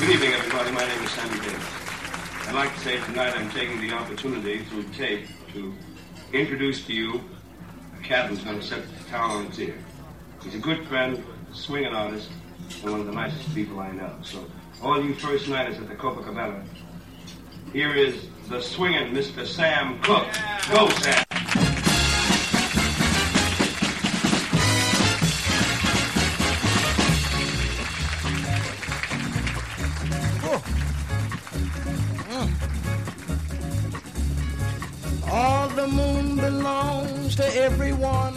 Good evening, everybody. My name is Sammy Davis. I'd like to say tonight I'm taking the opportunity through tape to introduce to you a cat who's going to set the town on its ear. He's a good friend, swinging artist, and one of the nicest people I know. So, all you first nighters at the Copacabana, here is the swinging Mr. Sam Cooke. Go, Sam. Oh. All the moon belongs to everyone.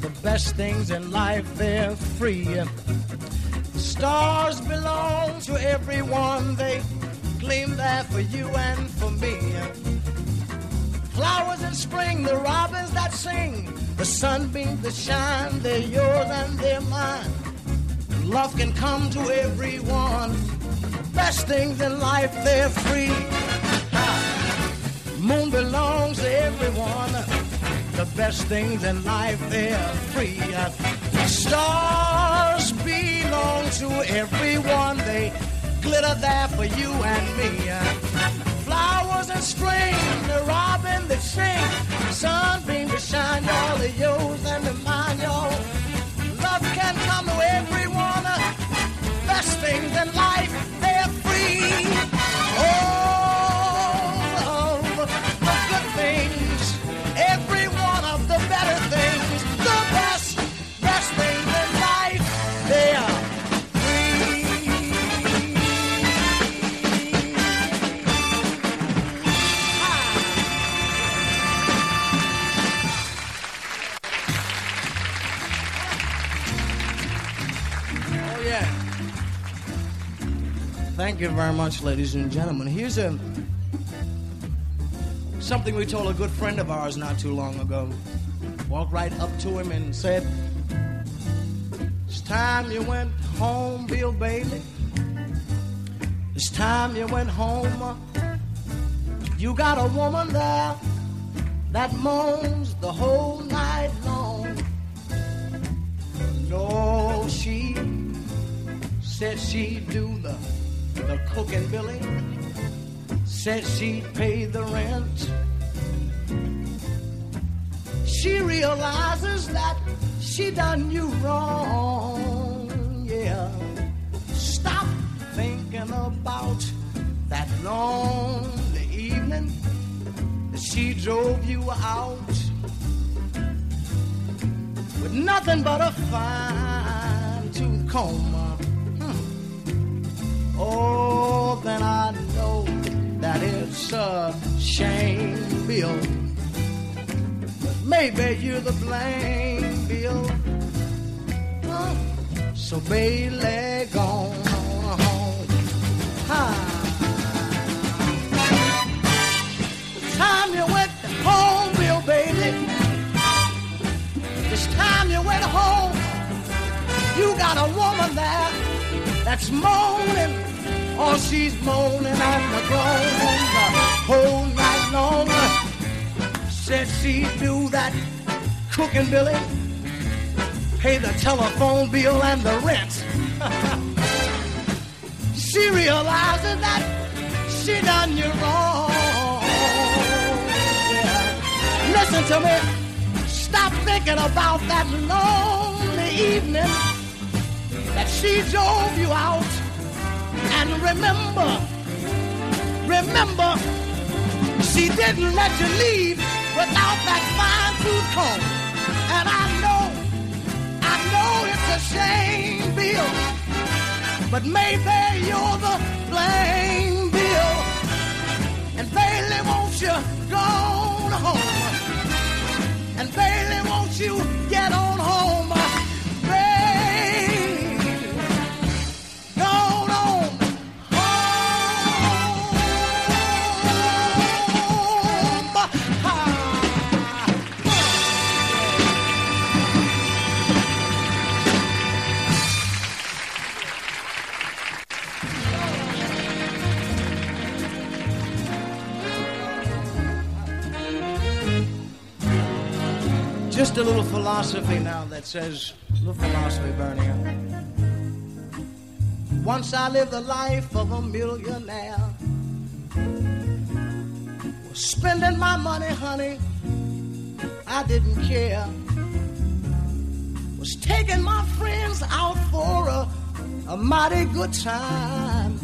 The best things in life, they're free. Stars belong to everyone. They gleam there for you and for me. Flowers in spring, the robins that sing, the sunbeams that shine, they're yours and they're mine. Love can come to everyone. Best things in life, they're free. Best things in life, they're free. Stars belong to everyone. They glitter there for you and me. Flowers in spring, the robin that sing, sunbeam to shine, y'all are yours and they're mine, y'all. Love can come to everyone. Best things in life, they're free. Thank you very much, ladies and gentlemen. Here's a something we told a good friend of ours not too long ago. Walked right up to him and said, It's time you went home, Bill Bailey. It's time you went home. You got a woman there that moans the whole night long. No, she said she'd do the the cooking, Billy. Said she'd pay the rent. She realizes that she done you wrong. Yeah. Stop thinking about that lonely evening that she drove you out with nothing but a fine tooth comb. Oh, then I know that it's a shame, Bill. But maybe you're the blame, Bill. Huh? So Bailey, gone on home. Ha. Time you went home, Bill, baby. This time you went home, you got a woman there that's moaning. Oh, she's moaning and groaning the whole night long. Said she'd do that cooking, Billy. Pay the telephone bill and the rent. she realizes that she done you wrong. Yeah. Listen to me. Stop thinking about that lonely evening that she drove you out. And remember, remember, she didn't let you leave without that fine tooth comb. And I know, I know it's a shame, Bill, but maybe you're the blame, Bill. And Bailey, won't you go home? And Bailey, won't you get on home? Philosophy now that says, little philosophy, Bernie. Once I lived the life of a millionaire. Spending my money, honey, I didn't care. Was taking my friends out for a, a mighty good time.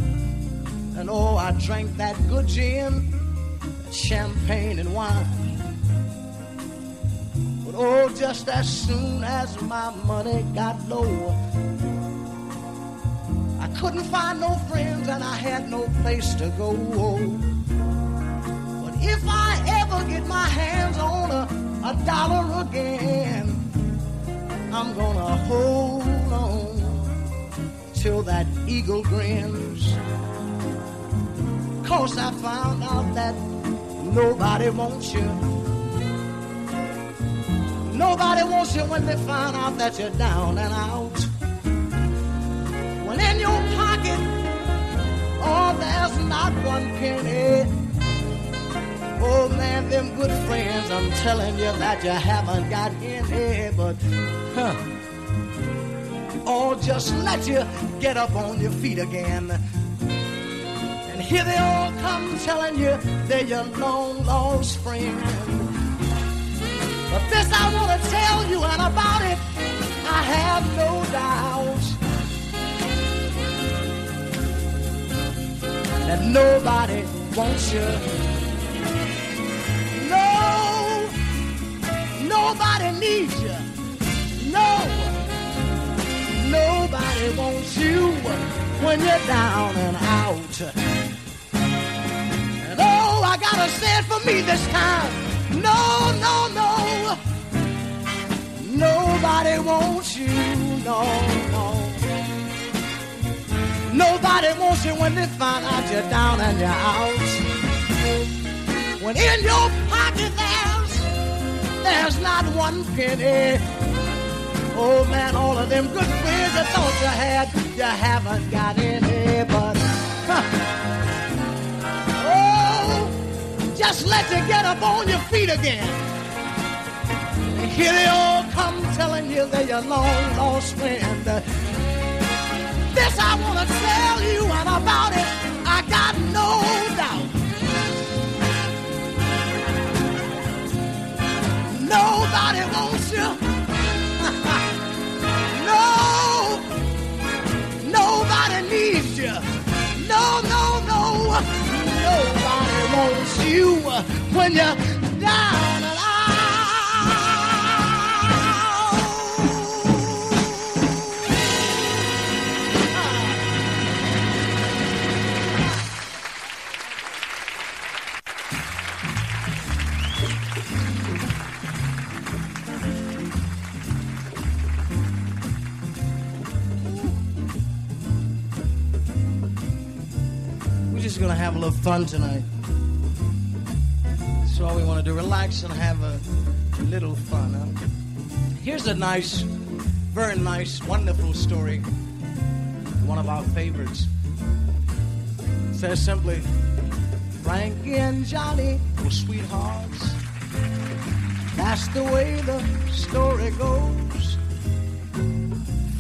And oh, I drank that good gin, champagne and wine. Oh, just as soon as my money got low, I couldn't find no friends and I had no place to go. But if I ever get my hands on a, a dollar again, I'm gonna hold on till that eagle grins. Cause I found out that nobody wants you. Nobody wants you when they find out that you're down and out. When in your pocket, oh, there's not one penny. Oh man, them good friends, I'm telling you that you haven't got any, but huh. Oh, just let you get up on your feet again. And here they all come telling you they're your long lost friend. But this I want to tell you, and about it, I have no doubt that nobody wants you. No, nobody needs you. No, nobody wants you when you're down and out. And oh, I gotta say for me this time. No, no, no. Nobody wants you. No, no. Nobody wants you when they find out you're down and you're out. When in your pocket there's there's not one penny. Oh man, all of them good friends I thought you had, you haven't got any. But huh. Just let you get up on your feet again. And here they all come telling you they're your long lost friend. Wants you uh, when you're down and We're just gonna have a little fun tonight. Relax and have a little fun. Huh? Here's a nice, very nice, wonderful story. One of our favorites. It says simply, Frankie and Johnny were sweethearts. That's the way the story goes.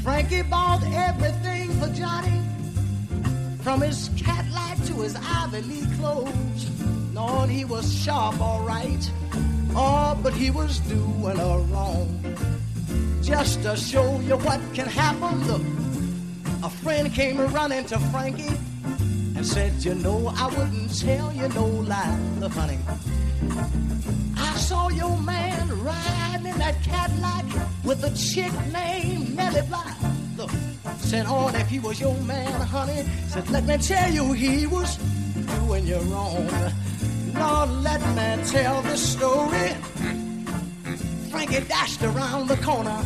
Frankie bought everything for Johnny, from his Cadillac to his Ivy League clothes. Lord, he was sharp, all right. Oh, but he was doing a wrong. Just to show you what can happen, look, a friend came running to Frankie and said, You know, I wouldn't tell you no lie. Look, honey, I saw your man riding in that Cadillac with a chick named Nellie Bly. Look, said, Oh, if he was your man, honey, said, Let me tell you, he was doing you wrong. Lord, let me tell the story. Frankie dashed around the corner,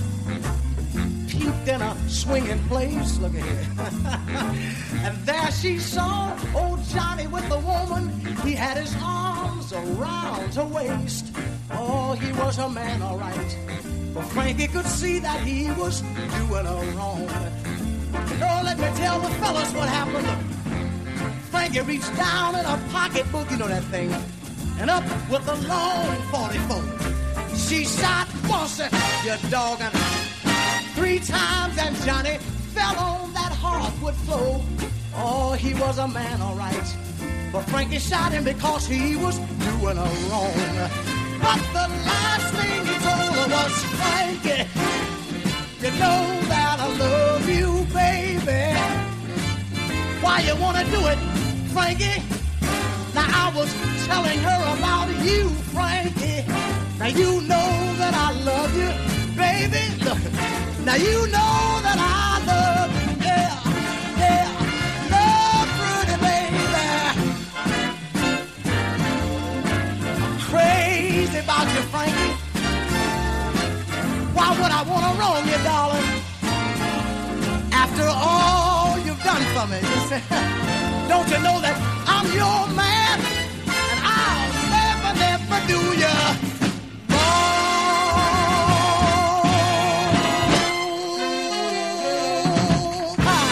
peeped in a swinging place. Look at here. and there she saw old Johnny with the woman. He had his arms around her waist. Oh, he was a man, all right. But Frankie could see that he was doing her wrong. Oh, let me tell the fellas what happened. Frankie reached down in her pocketbook, you know that thing, and up with a long 44. She shot once, you dog, and three times, and Johnny fell on that hardwood floor. Oh, he was a man, all right. But Frankie shot him because he was doing a wrong. But the last thing he told her was, Frankie, you know that I love you, baby. Why you wanna do it, Frankie? Now I was telling her about you, Frankie. Now you know that I love you, baby. Now you know that I love you, yeah, yeah. Love, pretty baby. Crazy about you, Frankie. Why would I want to wrong you, darling? After all you've done for me, don't you know that I'm your man and I'll never, never do you wrong. Ah,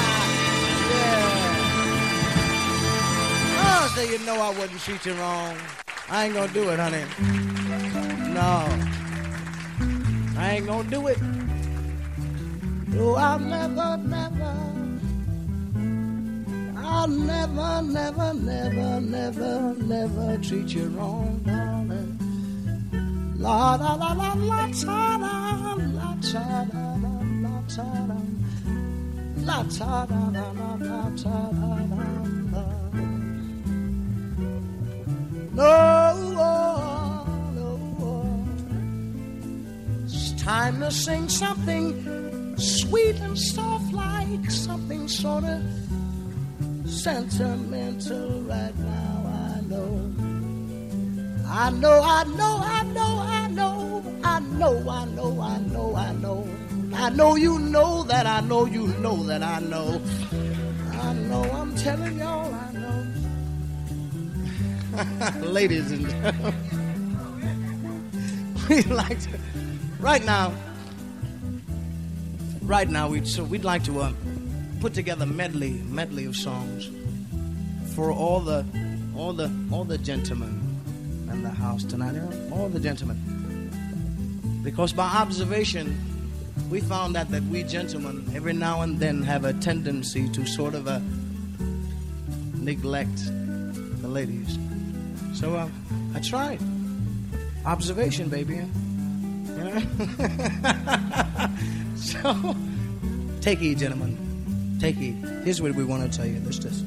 yeah. Oh, you know I wouldn't treat you wrong. I ain't gonna do it, honey. No. I ain't gonna do it. No, I'll never, never. I'll never, never, never, never, never treat you wrong, darling. La la la la la ta da la ta da da la ta da la ta da da la la ta da da da. No, oh, no, oh. it's time to sing something sweet and soft, like something sort of sentimental right now. I know. I know, I know, I know, I know, I know, I know, I know, I know. I know you know that I know you know that I know. I know, I'm telling y'all, I know. Ladies and gentlemen, we like to, right now, right now, we'd, so we'd like to uh, put together medley, medley of songs for all the, all the, all the gentlemen in the house tonight. All the gentlemen, because by observation, we found out that we gentlemen every now and then have a tendency to sort of uh, neglect the ladies. So uh, I tried. Observation, baby. Yeah? so take heed, gentlemen. Take heed. Here's what we want to tell you. This just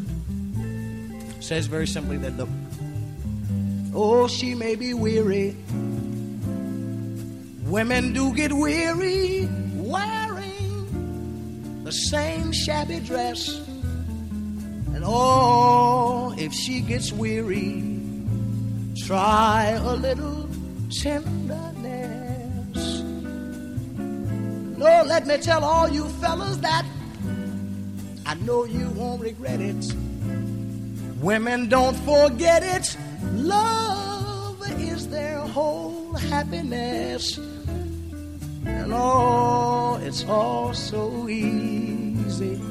says very simply that the oh she may be weary. Women do get weary wearing the same shabby dress. And oh, if she gets weary, try a little tenderness. Lord, let me tell all you fellas that I know you won't regret it. Women don't forget it. Love is their whole happiness. And oh, it's all so easy.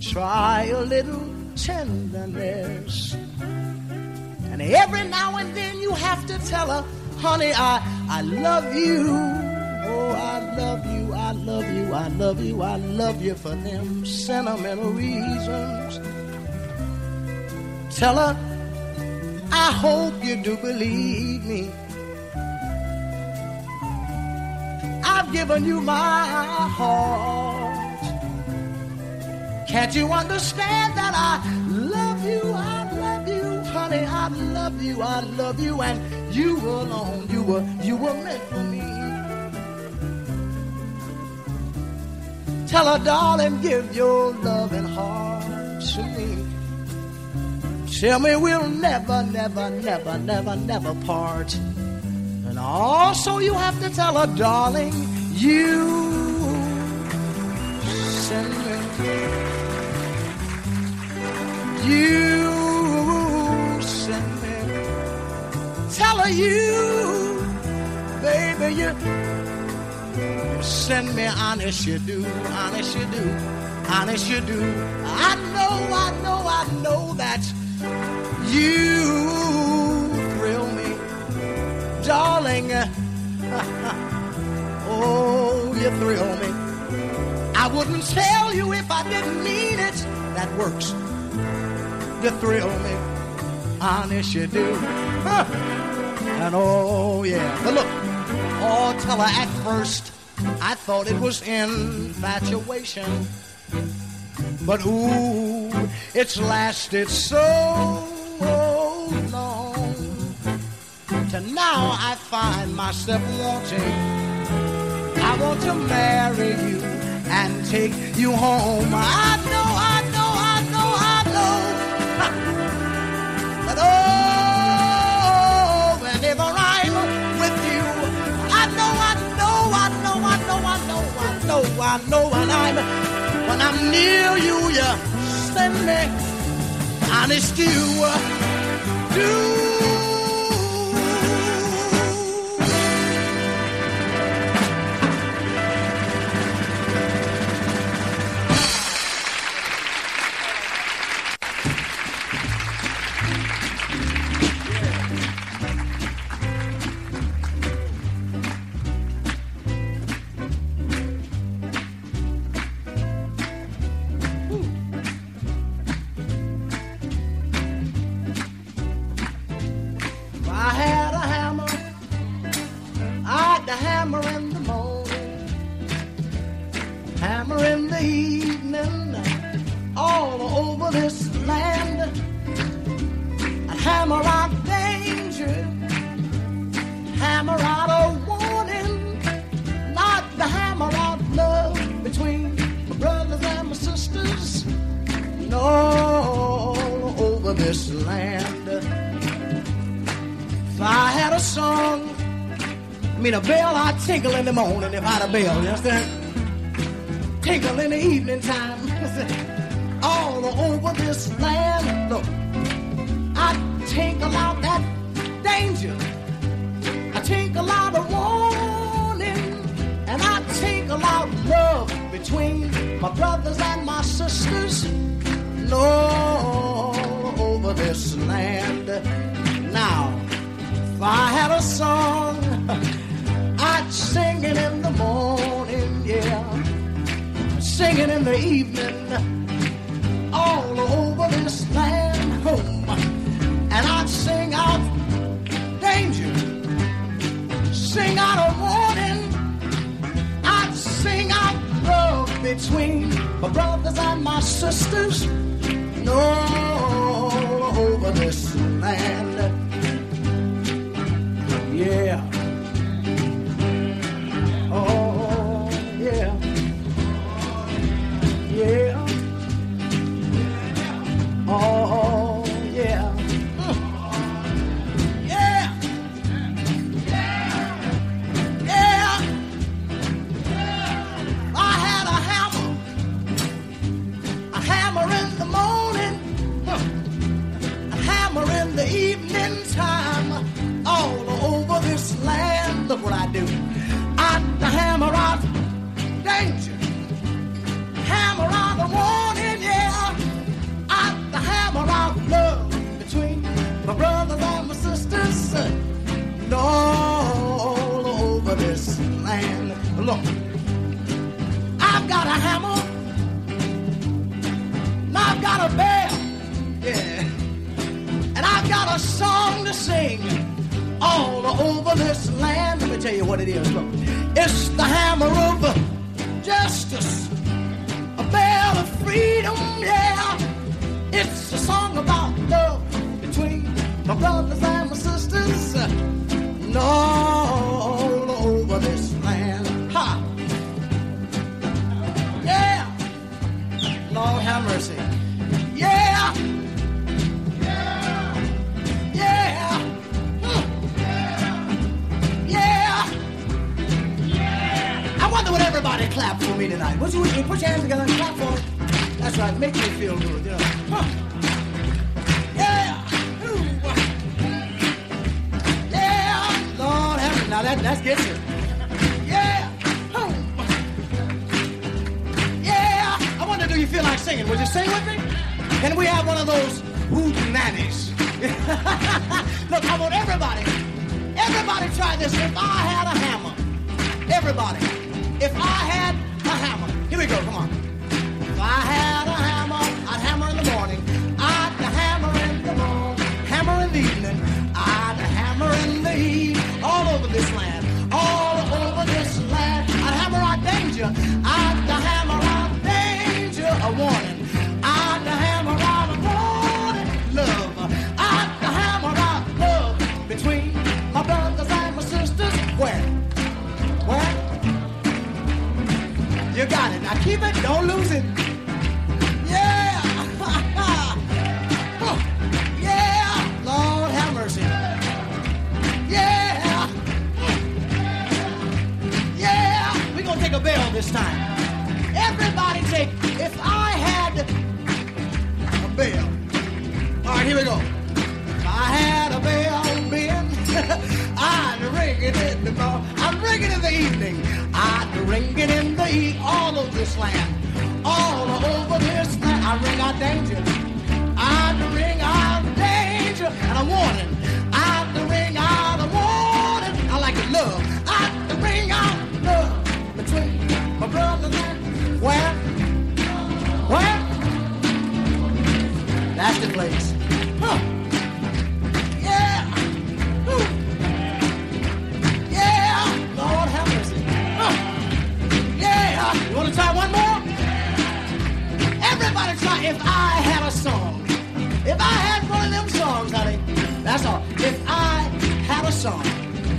Try a little tenderness. And every now and then you have to tell her, honey, I, I love you. Oh, I love you, I love you, I love you, I love you for them sentimental reasons. Tell her, I hope you do believe me. I've given you my heart. Can't you understand that I love you? I love you, honey. I love you. I love you, and you alone. You were you were meant for me. Tell her, darling, give your loving heart to me. Tell me we'll never, never, never, never, never part. And also, you have to tell her, darling, you send me. You send me. Tell her you, baby, you, send me honest you do, honest you do, honest you do. I know, I know, I know that you thrill me, darling. oh, you thrill me. I wouldn't tell you if I didn't mean it. That works. You thrill me. Honest, you do. And oh, yeah. But look, oh, tell her at first I thought it was infatuation. But ooh, it's lasted so long. To now I find myself wanting. I want to marry you and take you home. I know, I know, I know, I know. But oh, I know, when I'm when I'm near you, you send me honest you do. Mean a bell, I'd tinkle in the morning if I had a bell, you understand? Tinkle in the evening time. All over this land, look, I tinkle out that danger. I tinkle out a warning, and I tinkle out love between my brothers and my sisters. All over this land. Now, if I had a song, I'd sing it in the morning, yeah. singing in the evening, all over this land home. And I'd sing out danger, sing out a warning, I'd sing out love between my brothers and my sisters, my brothers and my sisters, and all over this land. Ha! Yeah! Lord have mercy. Yeah! Yeah! Yeah! Yeah! Yeah! I wonder what everybody clap for me tonight. Would you you put your hands together and clap for me? That's right, make me feel good, you know. Huh. Now that that gets you. Yeah! Yeah! I wonder, do you feel like singing? Would you sing with me? Can we have one of those hoot nannies? Look, I want everybody, everybody try this. If I had a hammer, Everybody, if I had a hammer, here we go, come on. If I had a hammer, it. Don't lose it. All over this land. All over this land. I ring out danger.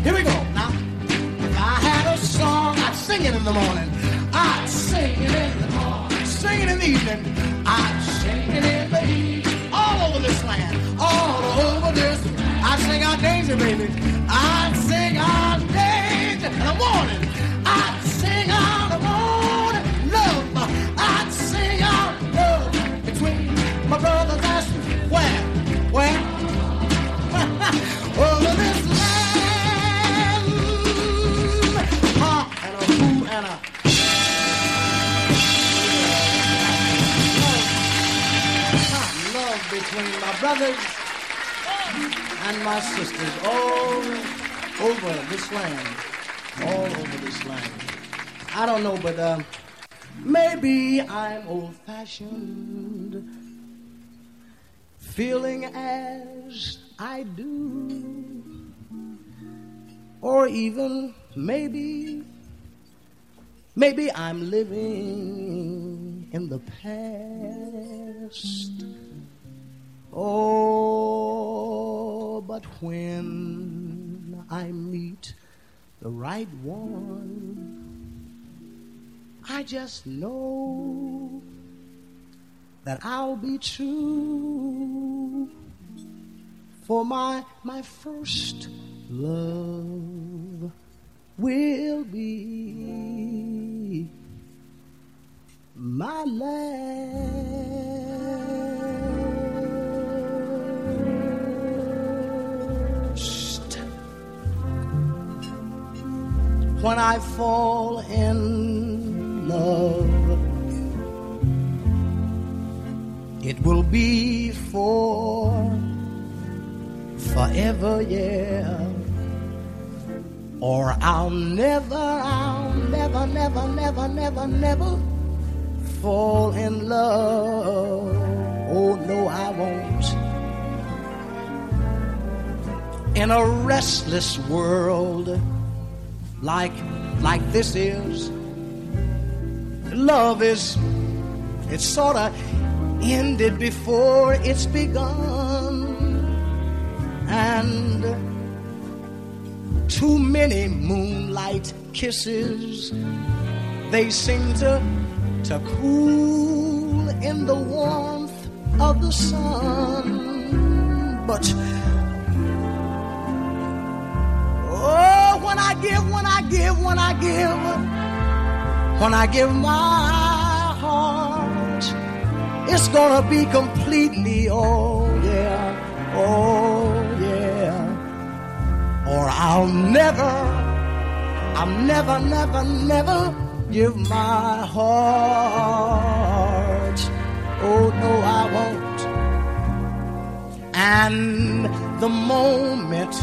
Here we go. Now. If I had a song, I'd sing it in the morning. I'd sing it in the morning. Sing it in the evening. I'd sing it in the evening. All over this land. All over this. I'd sing out danger, baby. I'd sing out danger. And a warning. Between my brothers and my sisters all over this land. All over this land. I don't know, but uh, maybe I'm old fashioned, feeling as I do. Or even maybe, maybe I'm living in the past. Oh, but when I meet the right one, I just know that I'll be true for my my first love will be my last when I fall in love it will be for forever, yeah. Or I'll never, I'll never, never, never, never, never fall in love. Oh, no, I won't. In a restless world like, like this is, love is, it's sort of ended before it's begun. And too many moonlight kisses, they seem to, to cool in the warmth of the sun. But when I give, when I give, when I give, when I give my heart, it's gonna be completely, oh yeah, oh yeah. Or I'll never, I'll never, never, never give my heart. Oh no, I won't. And the moment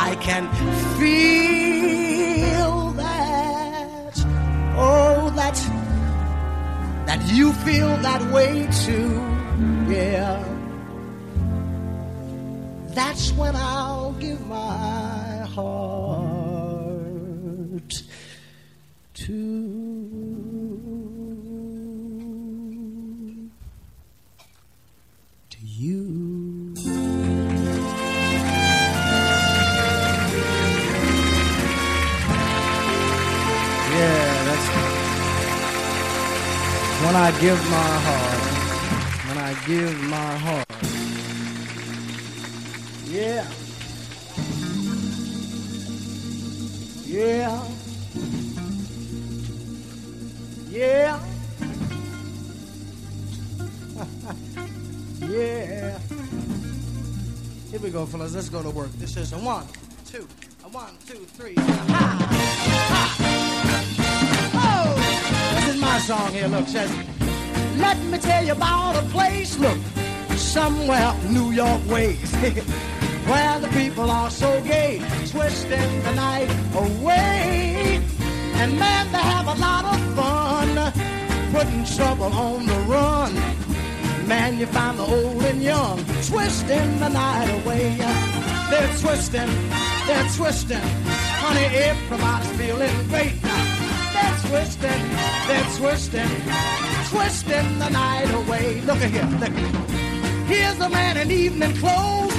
I can feel that. Oh, that that you feel that way too. Yeah. That's when I'll give my heart to when I give my heart. When I give my heart. Yeah. Yeah. Yeah. yeah. Here we go, fellas. Let's go to work. This is a one, two, a one, two, three. Ha! Ha! This is my song here. Look, says, let me tell you about a place. Look, somewhere New York ways. where the people are so gay, twisting the night away. And man, they have a lot of fun, putting trouble on the run. Man, you find the old and young, twisting the night away. They're twisting, they're twisting. Honey, everybody's feeling great. Twisting, they're twisting, twisting the night away. Look at here, look. Here's a man in evening clothes.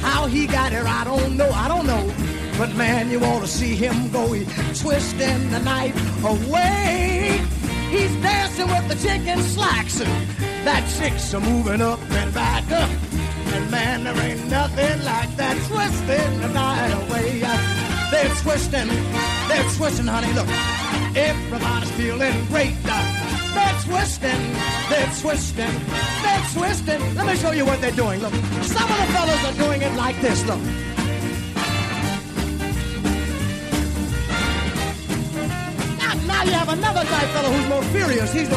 How he got here, I don't know, I don't know. But man, you ought to see him go. He's twisting the night away. He's dancing with the chicken slacks. That chicks are moving up and back up. And man, there ain't nothing like that twisting the night away. They're twisting, they're twisting, honey. Look, everybody's feeling great. They're twisting, they're twisting, they're twisting. Let me show you what they're doing. Look, some of the fellas are doing it like this. Look. Now, now you have another type fellow who's more furious. He's the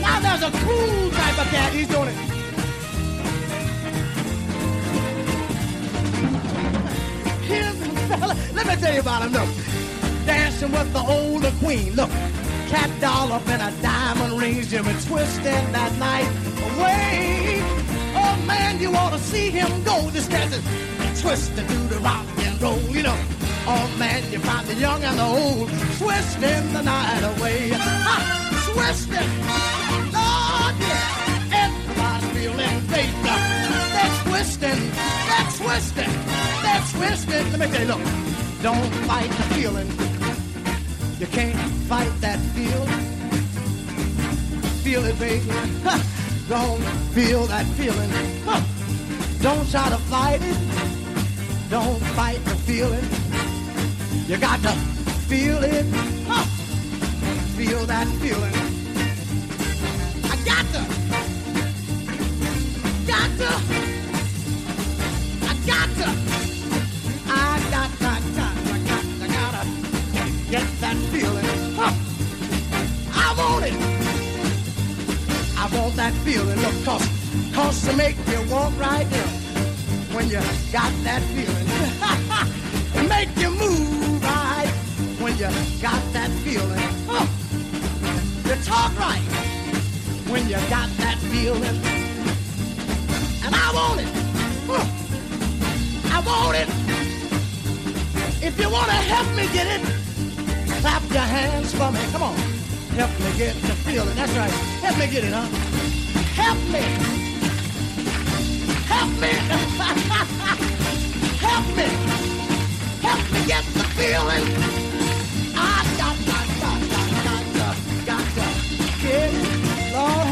Now there's a cool type of cat. He's doing it. Here's a fella. Let me tell you about him. Look, dancing with the older queen. Look, cat doll up in a diamond ring. Jimmy twisting that night away. Oh man, you ought to see him go. This dancing, twisting to the rock and roll. You know. Oh man, you find the young and the old twisting the night away. Ha! Twisting, Lord, yeah. Everybody's feeling great. They're twisting, they're twisting, they're twisting. Let me tell you, look, don't fight the feeling. You can't fight that feeling. Feel it, baby. Don't feel that feeling. Don't try to fight it. Don't fight the feeling. You got to feel it. Feel that feeling. I got to. Got to. That feeling. Look, cause, cause to make you walk right there when you got that feeling. make you move right when you got that feeling. You talk right when you got that feeling. And I want it. I want it. If you want to help me get it, clap your hands for me. Come on. Help me get the feeling. That's right. Help me get it, huh? Help me. Help me. help me. Help me get the feeling. I got, got, got, got, got, got, got to get. To. Oh,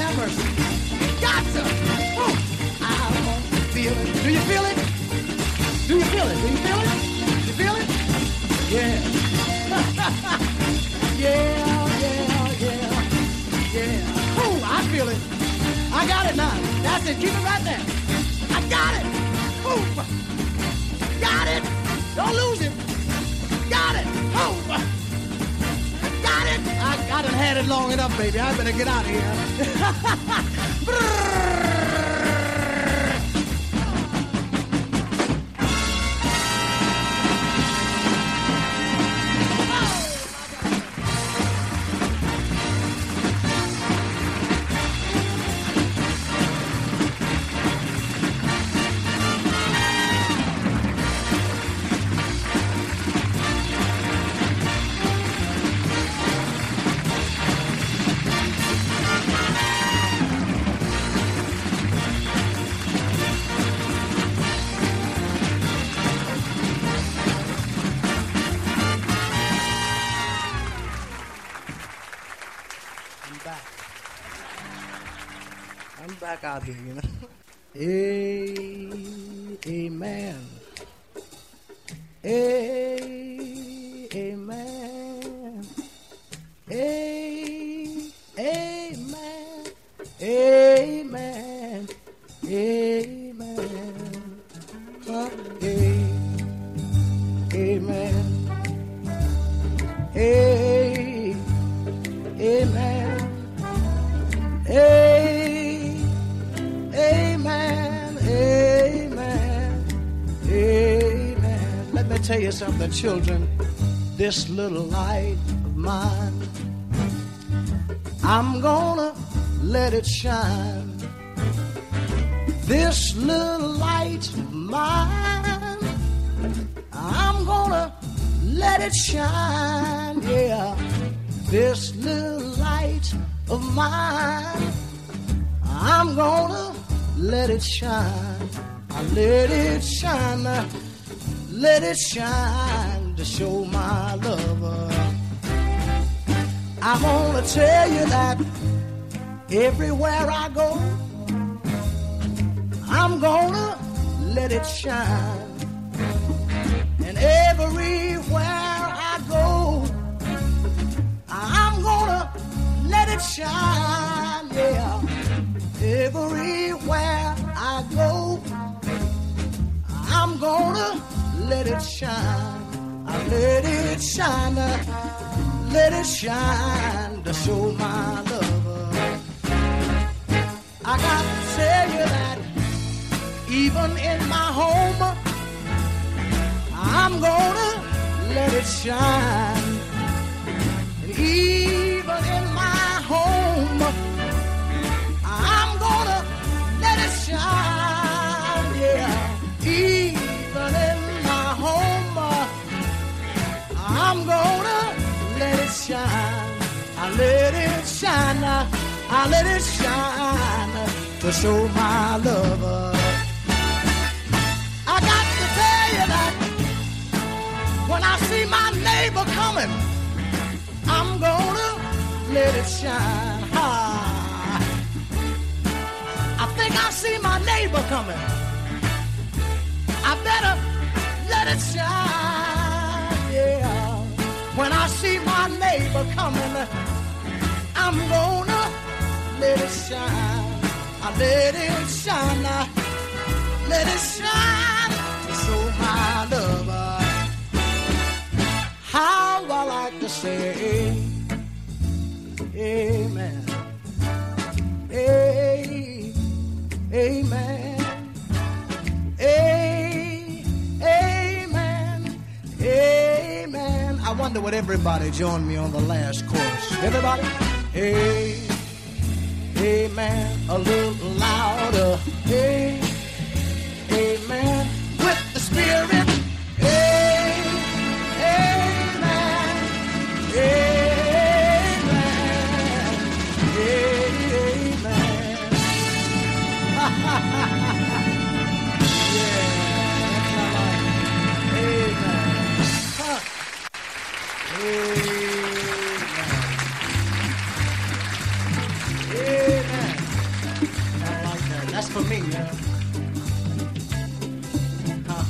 I want to. Do you feel it? Do you feel it? Do you feel it? I now. That's it. Keep it right there. I got it. Oh, got it. Don't lose it. Got it. Oh, got it. I, I done had it long enough, baby. I better get out of here. You know. Amen. Amen. You something, children. This little light of mine, I'm gonna let it shine. This little light of mine, I'm gonna let it shine. Yeah. This little light of mine. I'm gonna let it shine. I let it shine. Let it shine to show my lover. I wanna tell you that everywhere I go, I'm gonna let it shine. And everywhere I go, I'm gonna let it shine, yeah. Everywhere I go, I'm gonna let it shine. I let it shine, let it shine to show my love. I got to tell you that even in my home, I'm gonna let it shine. And even I'm gonna let it shine. I let it shine, I let it shine to show my love. I got to tell you that when I see my neighbor coming, I'm gonna let it shine. Ha. I think I see my neighbor coming. I better let it shine, coming, I'm gonna let it shine. I let it shine, I let it shine show my love. How I like to say, Amen. A- Amen. I wonder would everybody join me on the last chorus. Everybody? Hey, hey Amen. A little louder. A- Amen. With the Spirit. A- Amen. Amen. Amen. I like that. That's for me, yeah. Huh.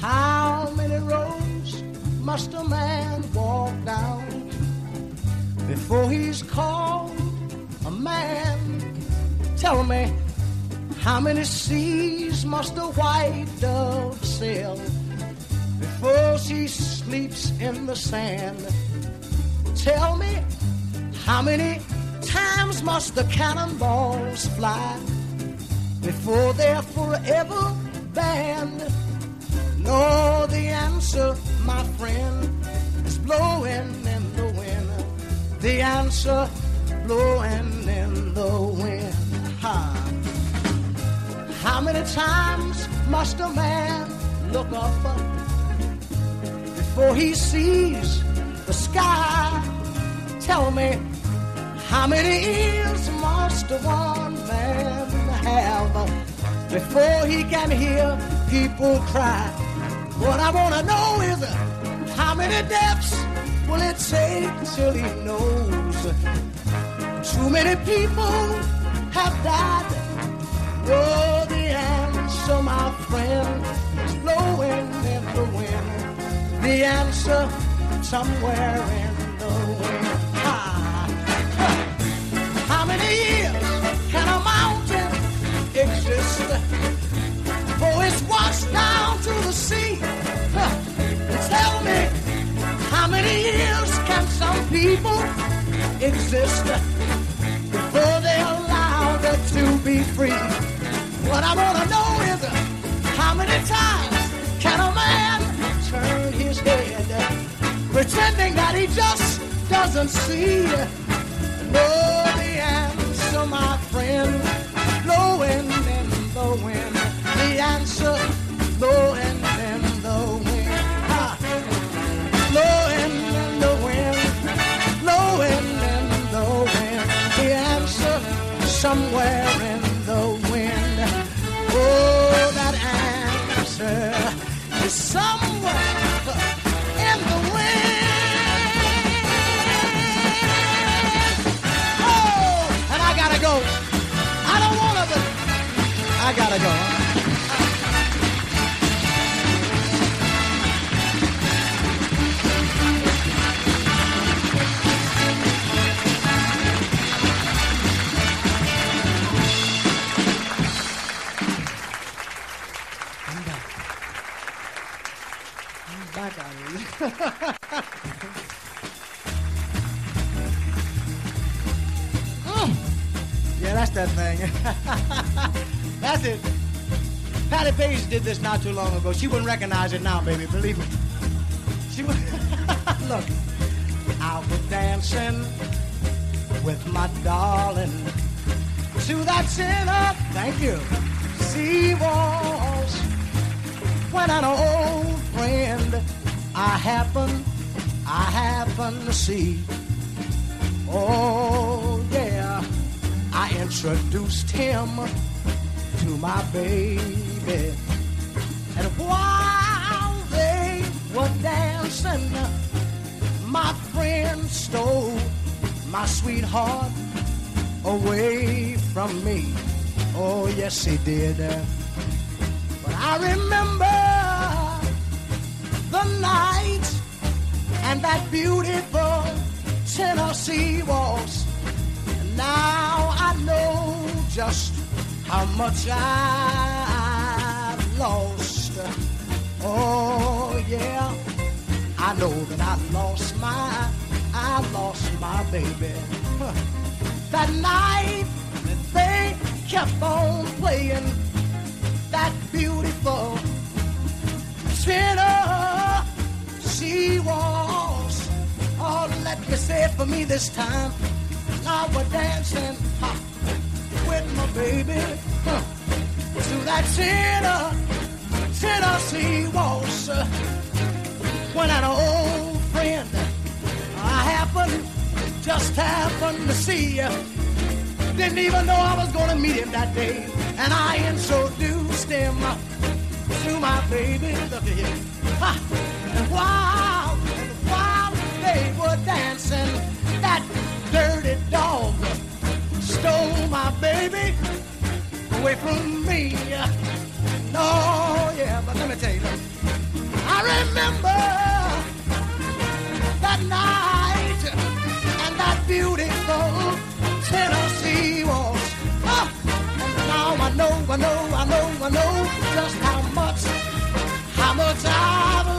How many roads must a man walk down before he's called a man? Tell me, how many seas must a white dove sail before she sleeps in the sand? Tell me, how many times must the cannonballs fly before they're forever banned? No, the answer, my friend, is blowing in the wind. The answer, blowing in the wind. Ha. How many times must a man look up before he sees the sky? Tell me, how many ears must one man have before he can hear people cry? What I want to know is how many deaths will it take till he knows Too many people have died. Oh, the answer, my friend, is blowing in the wind. The answer somewhere in the wind. How many years can a mountain exist? For it's washed down to the sea. Tell me, how many years can some people exist before they're allowed to be free? What I want to know is how many times pretending that he just doesn't see? No, the answer, my friend, blowing in the wind. The answer, blowing in the wind. Ah, blowing in the wind, blowing in the wind. The answer, somewhere in the wind. Oh, that answer is somewhere gotta go. Did this not too long ago. She wouldn't recognize it now, baby. Believe me. She would. Look, I was dancing with my darling to that sinner. Thank you. Sea walls when an old friend I happen, I happen to see. Oh yeah, I introduced him to my baby, stole my sweetheart away from me. Oh yes, he did. But I remember the night and that beautiful Tennessee waltz. And now I know just how much I've lost. Oh yeah, I know that I lost my, I lost my baby. That night they kept on playing that beautiful she was Oh, let me say it for me this time. Now we're dancing with my baby huh, to that Tenor, Tennessee waltz. When an old friend I happened, just happened to see you. Didn't even know I was gonna meet him that day. And I introduced him to my baby. Look at him. Ha! And while, and while they were dancing, that dirty dog stole my baby away from me. No, yeah, but let me tell you, I remember that night and that beautiful Tennessee waltz. Oh, ah! and now I know, I know, I know, I know just how much, how much I've